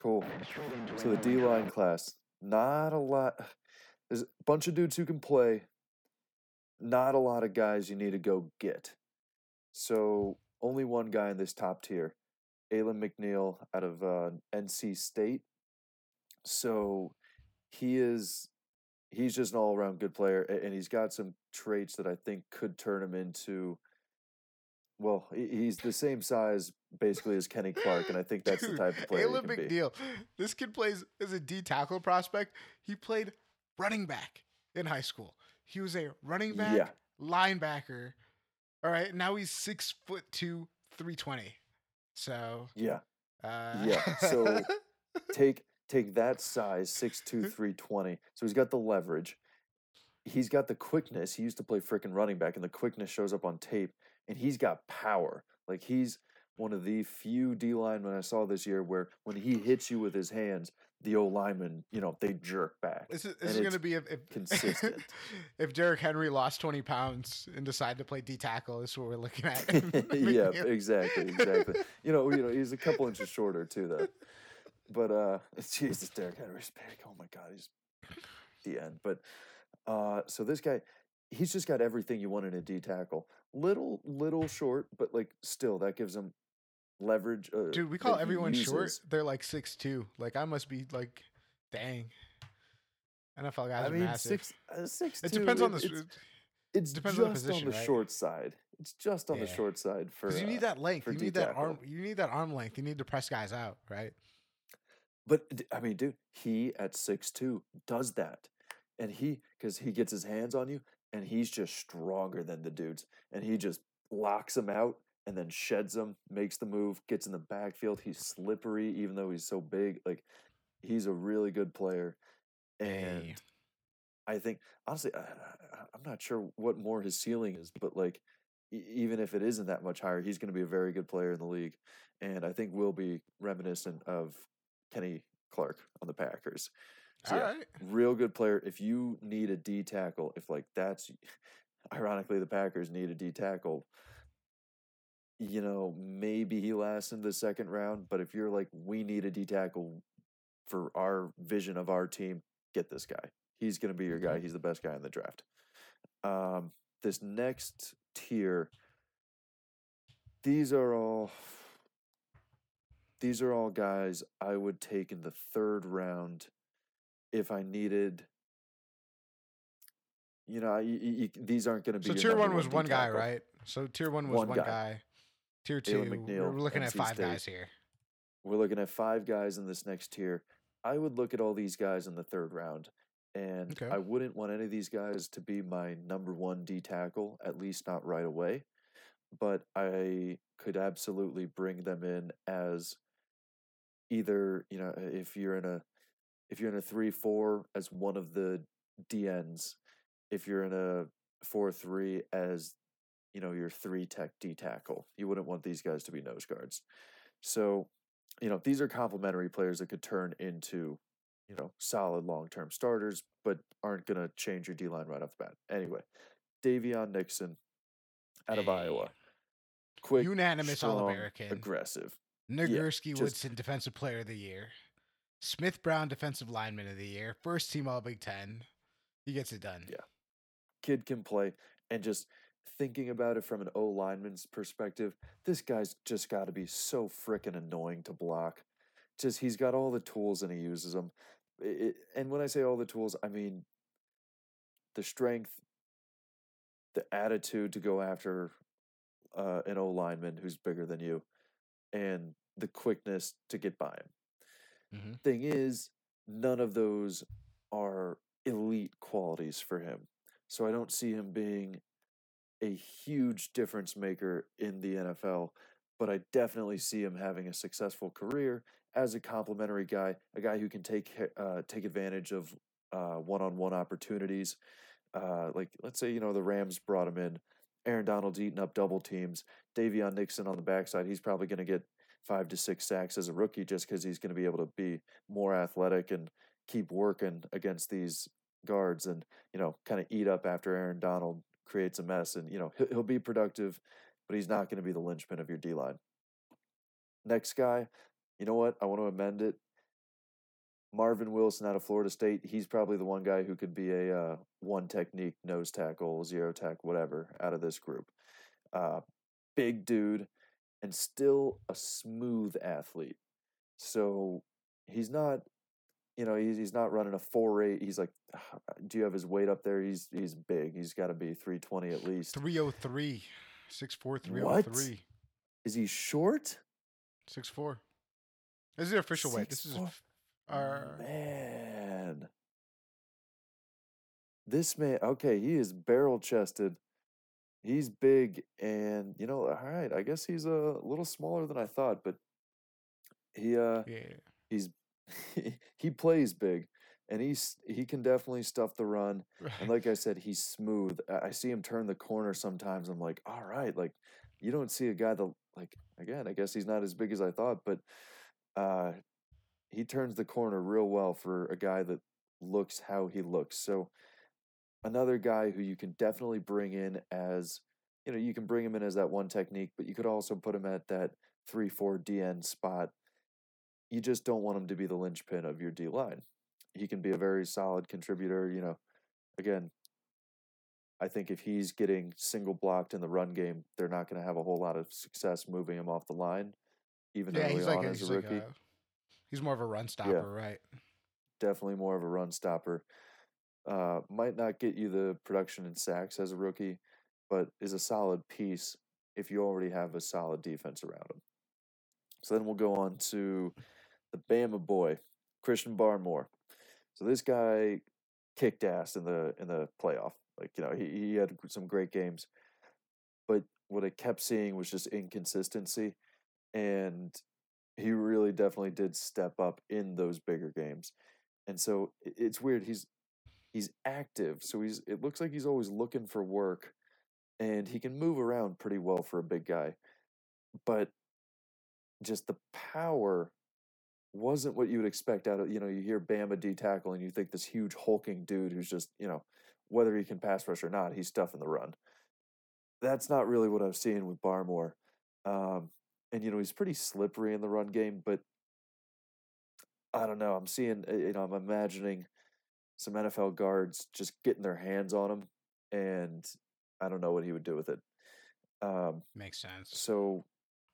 Cool. So the D line class, not a lot. There's a bunch of dudes who can play. Not a lot of guys you need to go get. So only one guy in this top tier, Alim McNeill out of uh, NC State. So he is he's just an all around good player, and he's got some traits that I think could turn him into. Well, he's the same size basically as Kenny Clark, and I think that's the type of player Alim can be. McNeill. This kid plays as a D tackle prospect. He played running back in high school. He was a running back, Yeah. linebacker. All right, now he's six foot two, three twenty. So Yeah, uh, Yeah, so- take take that size, six two, three twenty. So he's got the leverage. He's got the quickness. He used to play freaking running back, and the quickness shows up on tape. And he's got power. Like he's one of the few D linemen I saw this year where when he hits you with his hands, the O linemen, you know, they jerk back. This is, this is going to be if, if consistent. if Derrick Henry lost twenty pounds and decided to play D tackle. This is what we're looking at. yeah, exactly, exactly. You know, you know, he's a couple inches shorter too, though. But uh, Jesus, Derrick Henry's big. Oh my God, he's the end. But uh, so this guy, he's just got everything you want in a D tackle. Little, little short, but like still, that gives him leverage. Uh, Dude, we call everyone short. They're like six two. Like I must be like, dang. NFL guys I are mean, massive. six, uh, six. it two, depends on the. It's, it's depends just on the position, on the right? short side. It's just on the short side for. because you uh, need that length. for You need that arm. You need that arm length. You need to press guys out, right? But I mean, dude, he at six two does that, and he because he gets his hands on you, and he's just stronger than the dudes, and he just locks them out and then sheds them, makes the move, gets in the backfield. He's slippery, even though he's so big. Like he's a really good player, and Hey. I think honestly, I, I'm not sure what more his ceiling is, but like even if it isn't that much higher, he's going to be a very good player in the league, and I think will be reminiscent of Kenny Clark on the Packers. So, All yeah, right. real good player. If you need a D tackle, if like that's ironically the Packers need a D tackle, you know, maybe he lasts in the second round. But if you're like, we need a D tackle for our vision of our team, get this guy. He's going to be your guy. He's the best guy in the draft. Um, this next tier, these are all these are all guys I would take in the third round if I needed. You know, I- y- y- y- these aren't going to be. So tier one was one guy, tackle. right? So tier one was One one, guy. guy. Tier two, Alim we're McNeill, looking at five State. guys here. We're looking at five guys in this next tier. I would look at all these guys in the third round, and Okay. I wouldn't want any of these guys to be my number one D tackle, at least not right away. But I could absolutely bring them in as either you know if you're in a if you're in a three four as one of the DNs, if you're in a four three as you know your three tech D tackle, you wouldn't want these guys to be nose guards. So, you know, these are complementary players that could turn into, you know, solid long term starters, but aren't going to change your D line right off the bat. Anyway, Daviyon Nixon out of Iowa. Quick, Unanimous strong, All-American. aggressive. Nagurski just- Woodson, Defensive Player of the Year. Smith Brown, Defensive Lineman of the Year. First team All Big Ten. He gets it done. Yeah. Kid can play. And just thinking about it from an O lineman's perspective, this guy's just got to be so freaking annoying to block. Just he's got all the tools and he uses them. It, and when I say all the tools, I mean the strength, the attitude to go after uh, an O lineman who's bigger than you, and the quickness to get by him. Mhm. Thing is, none of those are elite qualities for him. So I don't see him being a huge difference maker in the NFL, but I definitely see him having a successful career as a complimentary guy, a guy who can take uh, take advantage of uh, one-on-one opportunities. Uh, like let's say you know the Rams brought him in, Aaron Donald's eating up double teams, Daviyon Nixon on the backside. He's probably going to get five to six sacks as a rookie just because he's going to be able to be more athletic and keep working against these guards and you know kind of eat up after Aaron Donald creates a mess and you know he'll, be productive but he's not going to be the linchpin of your D line. Next guy, you know what? I want to amend it. Marvin Wilson out of Florida State, he's probably the one guy who could be a uh, one technique nose tackle, zero tack, whatever out of this group. Uh, big dude and still a smooth athlete. So he's not, you know, he's, he's not running a four eight. He's like, do you have his weight up there? He's he's big. He's got to be three twenty at least. 303. 6'4", What? 303. Is he short? 6'4". This is the official weight. This is our Man. This man, okay, he is barrel chested. He's big and you know, all right, I guess he's a little smaller than I thought, but he uh yeah. he's he plays big and he's he can definitely stuff the run. And like I said, he's smooth. I I see him turn the corner sometimes. I'm like, all right, like you don't see a guy that like again, I guess he's not as big as I thought, but uh he turns the corner real well for a guy that looks how he looks. So another guy who you can definitely bring in as you know, you can bring him in as that one technique, but you could also put him at that three four DN spot. You just don't want him to be the linchpin of your D line. He can be a very solid contributor, you know. Again, I think if he's getting single blocked in the run game, they're not going to have a whole lot of success moving him off the line, even yeah, early he's like on a, as he's a like rookie. a, he's more of a run stopper, right? definitely more of a run stopper. Uh, might not get you the production in sacks as a rookie, but is a solid piece if you already have a solid defense around him. So then we'll go on to the Bama boy, Christian Barmore. So this guy kicked ass in the in the playoff. Like you know, he he had some great games, but what I kept seeing was just inconsistency, and he really definitely did step up in those bigger games. And so it's weird. He's he's active, so he's it looks like he's always looking for work, and he can move around pretty well for a big guy, but just the power wasn't what you would expect out of you know you hear Bama D tackle and you think this huge hulking dude who's just you know whether he can pass rush or not he's stuffing the run. That's not really what I'm seeing with Barmore, um, and you know he's pretty slippery in the run game, but I don't know. I'm seeing uh, you know I'm imagining some NFL guards just getting their hands on him, and I don't know what he would do with it. Um, Makes sense. so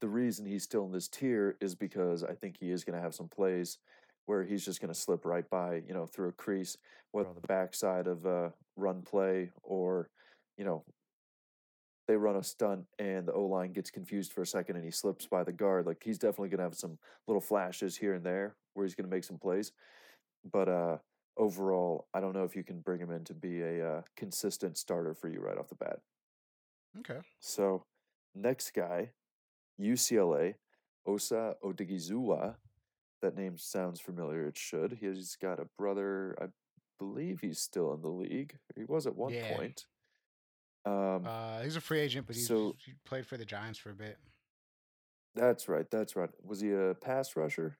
the reason he's still in this tier is because I think he is going to have some plays where he's just going to slip right by, you know, through a crease, whether on the backside of a run play or, you know, they run a stunt and the O line gets confused for a second and he slips by the guard. Like he's definitely going to have some little flashes here and there where he's going to make some plays. But uh, overall, I don't know if you can bring him in to be a uh, consistent starter for you right off the bat. Okay. So, next guy, UCLA, Osa Odighizuwa. That name sounds familiar. It should. He's got a brother. I believe he's still in the league. He was at one Yeah. point. Um, Uh, he's a free agent, but he's, so- he played for the Giants for a bit. that's right. That's right. Was he a pass rusher?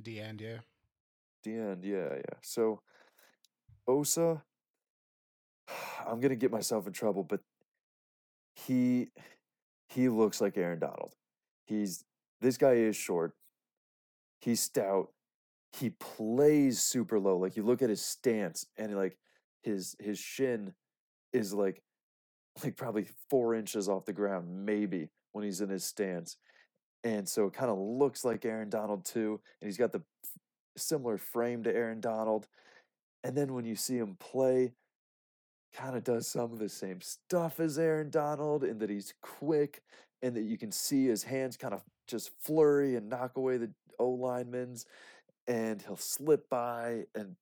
The end, yeah. The end. Yeah, yeah. So, Osa, I'm gonna get myself in trouble, but he he looks like Aaron Donald. He's this guy is short. He's stout. He plays super low. Like you look at his stance and like his his shin is like like probably four inches off the ground, maybe when he's in his stance. And so it kind of looks like Aaron Donald too. And he's got the similar frame to Aaron Donald. And then when you see him play, kind of does some of the same stuff as Aaron Donald in that he's quick and that you can see his hands kind of just flurry and knock away the O linemen's and he'll slip by and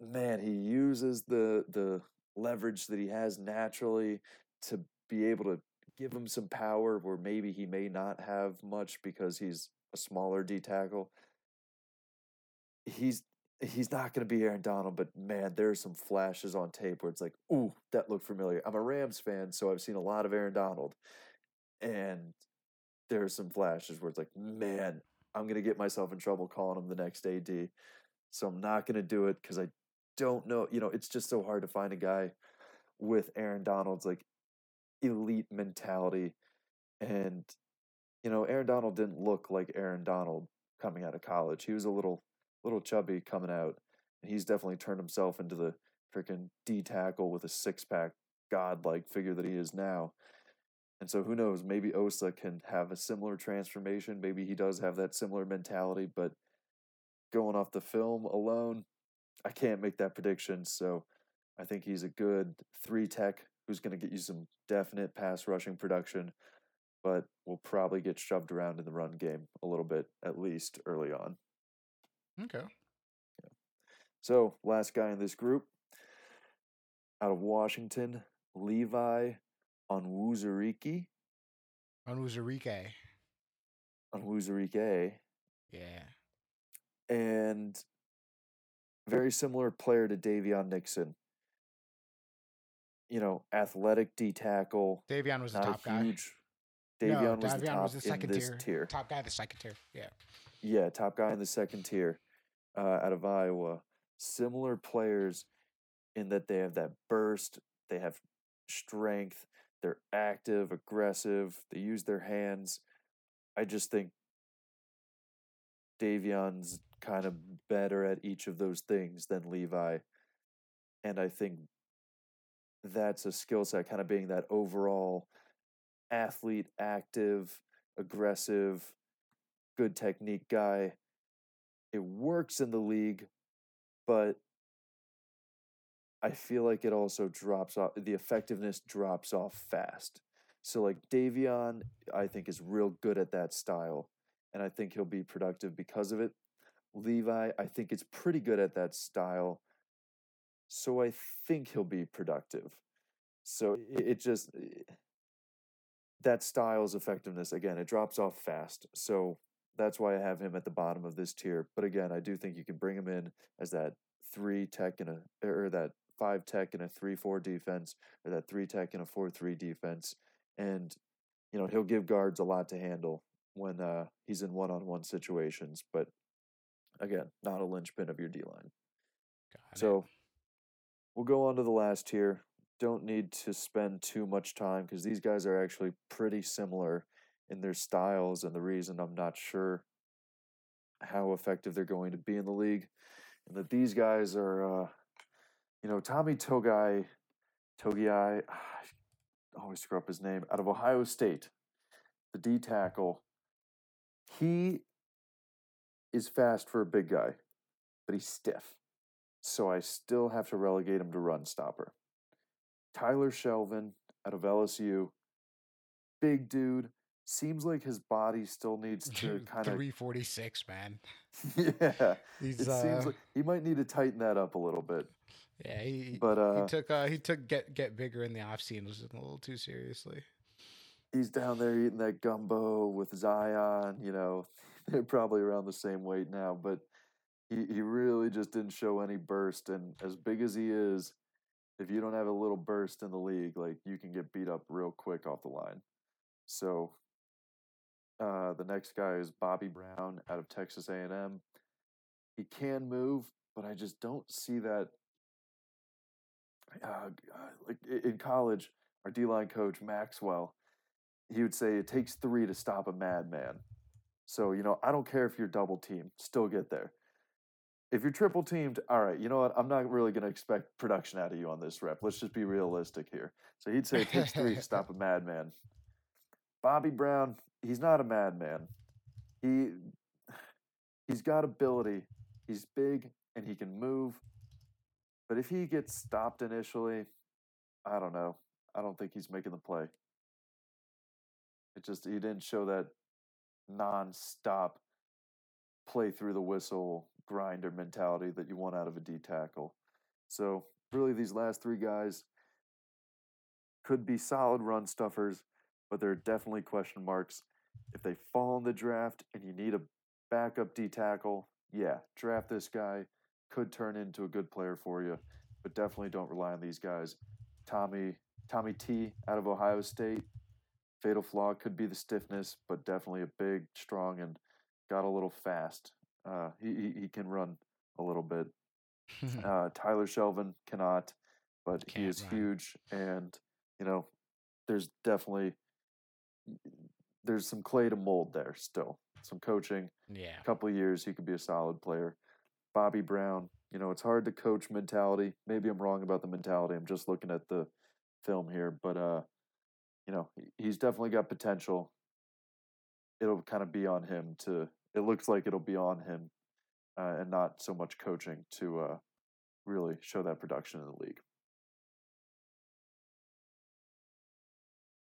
man, he uses the the leverage that he has naturally to be able to give him some power where maybe he may not have much because he's a smaller D tackle. He's he's not going to be Aaron Donald, but man, there's some flashes on tape where it's like, ooh, that looked familiar. I'm a Rams fan, so I've seen a lot of Aaron Donald, and there's some flashes where it's like, man, I'm going to get myself in trouble calling him the next AD, so I'm not going to do it because I don't know. You know, it's just so hard to find a guy with Aaron Donald's like elite mentality, and you know, Aaron Donald didn't look like Aaron Donald coming out of college. He was a little little chubby coming out, and he's definitely turned himself into the freaking D tackle with a six pack godlike figure that he is now. And so who knows? Maybe Osa can have a similar transformation. Maybe he does have that similar mentality, but going off the film alone, I can't make that prediction. So I think he's a good three tech who's going to get you some definite pass rushing production, but will probably get shoved around in the run game a little bit, at least early on. Okay. So, last guy in this group out of Washington, Levi Onwuzurike. Onwuzurike. Onwuzurike. Yeah. And very similar player to Daviyon Nixon. You know, athletic D tackle. Daviyon was the top a guy. huge. Daviyon no, was the Daviyon top was the second in this tier. tier. Top guy, the second tier. Yeah. Yeah, top guy in the second tier uh, out of Iowa. Similar players in that they have that burst, they have strength, they're active, aggressive, they use their hands. I just think Daviyon's kind of better at each of those things than Levi. And I think that's a skill set, kind of being that overall athlete, active, aggressive, good technique guy. It works in the league, but I feel like it also drops off. The effectiveness drops off fast. So, like Daviyon, I think is real good at that style, and I think he'll be productive because of it. Levi, I think it's pretty good at that style, so I think he'll be productive. So it, just that style's effectiveness again, it drops off fast. So that's why I have him at the bottom of this tier. But again, I do think you can bring him in as that three tech and a or that five tech and a three four defense, or that three tech and a four three defense, and you know he'll give guards a lot to handle when uh, he's in one on one situations. But again, not a linchpin of your D line. It. So we'll go on to the last tier. Don't need to spend too much time because these guys are actually pretty similar in their styles, and the reason I'm not sure how effective they're going to be in the league, and that these guys are, uh, you know, Tommy Togai, Togiai, I always screw up his name, out of Ohio State, the D tackle. He is fast for a big guy, but he's stiff. So I still have to relegate him to run stopper. Tyler Shelvin out of LSU, big dude. Seems like his body still needs to kind of. 346, man. Yeah, He's it uh, seems like he might need to tighten that up a little bit. yeah, he, But uh, he took uh he took get get bigger in the off season was a little too seriously. he's down there eating that gumbo with Zion. You know, they're probably around the same weight now, but he, he really just didn't show any burst. And as big as he is, if you don't have a little burst in the league, like you can get beat up real quick off the line. So uh, the next guy is Bobby Brown out of Texas A&M. He can move, but I just don't see that. Uh, like in college, our D line coach Maxwell, he would say it takes three to stop a madman. So you know, I don't care if you're double teamed, still get there. If you're triple teamed, all right, you know what? I'm not really going to expect production out of you on this rep. Let's just be realistic here. So he'd say it takes three to stop a madman. Bobby Brown, he's not a madman. He he's got ability. He's big and he can move. But if he gets stopped initially, I don't know. I don't think he's making the play. It just he didn't show that non-stop play through the whistle grinder mentality that you want out of a D tackle. So really these last three guys could be solid run stuffers, but there are definitely question marks. If they fall in the draft and you need a backup D tackle, yeah, draft this guy. Could turn into a good player for you, but definitely don't rely on these guys. Tommy Tommy T out of Ohio State. Fatal flaw could be the stiffness, but definitely a big, strong, and got a little fast. Uh, he, he he can run a little bit. Uh, Tyler Shelvin cannot, but he Can't is run. huge, and you know, there's definitely there's some clay to mold there still. Some coaching, yeah. a couple of years, he could be a solid player. Bobby Brown. You know, it's hard to coach mentality. Maybe I'm wrong about the mentality. I'm just looking at the film here, but uh, you know, he's definitely got potential. It'll kind of be on him to. It looks like it'll be on him, uh, and not so much coaching to uh, really show that production in the league.